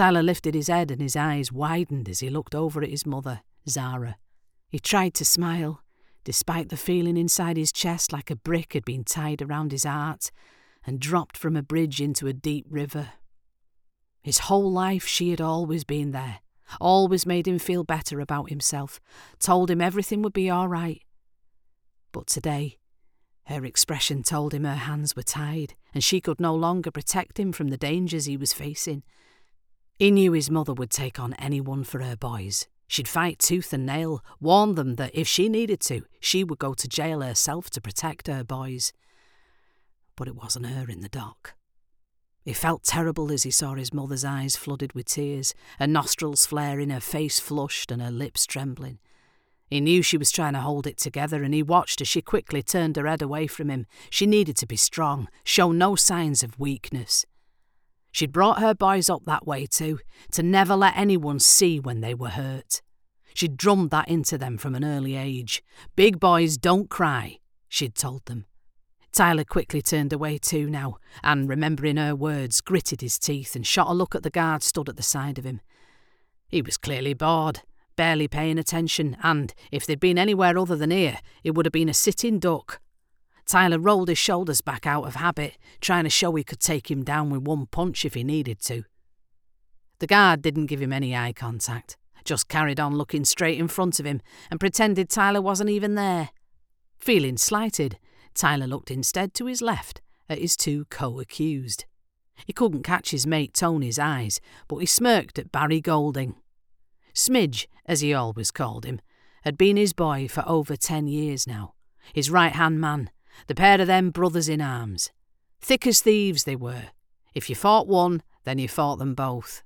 Tyler lifted his head and his eyes widened as he looked over at his mother, Zara. He tried to smile, despite the feeling inside his chest like a brick had been tied around his heart and dropped from a bridge into a deep river. His whole life she had always been there, always made him feel better about himself, told him everything would be all right. But today, her expression told him her hands were tied and she could no longer protect him from the dangers he was facing. He knew his mother would take on anyone for her boys. She'd fight tooth and nail, warn them that if she needed to, she would go to jail herself to protect her boys. But it wasn't her in the dock. He felt terrible as he saw his mother's eyes flooded with tears, her nostrils flaring, her face flushed, and her lips trembling. He knew she was trying to hold it together, and he watched as she quickly turned her head away from him. She needed to be strong, show no signs of weakness. She'd brought her boys up that way too, to never let anyone see when they were hurt. She'd drummed that into them from an early age. Big boys don't cry, she'd told them. Tyler quickly turned away too now, and, remembering her words, gritted his teeth and shot a look at the guard stood at the side of him. He was clearly bored, barely paying attention, and if they'd been anywhere other than here, it would have been a sitting duck. Tyler rolled his shoulders back out of habit, trying to show he could take him down with one punch if he needed to. The guard didn't give him any eye contact, just carried on looking straight in front of him and pretended Tyler wasn't even there. Feeling slighted, Tyler looked instead to his left at his two co accused. He couldn't catch his mate Tony's eyes, but he smirked at Barry Golding. Smidge, as he always called him, had been his boy for over ten years now, his right hand man, the pair of them brothers in arms. Thick as thieves they were. If you fought one, then you fought them both.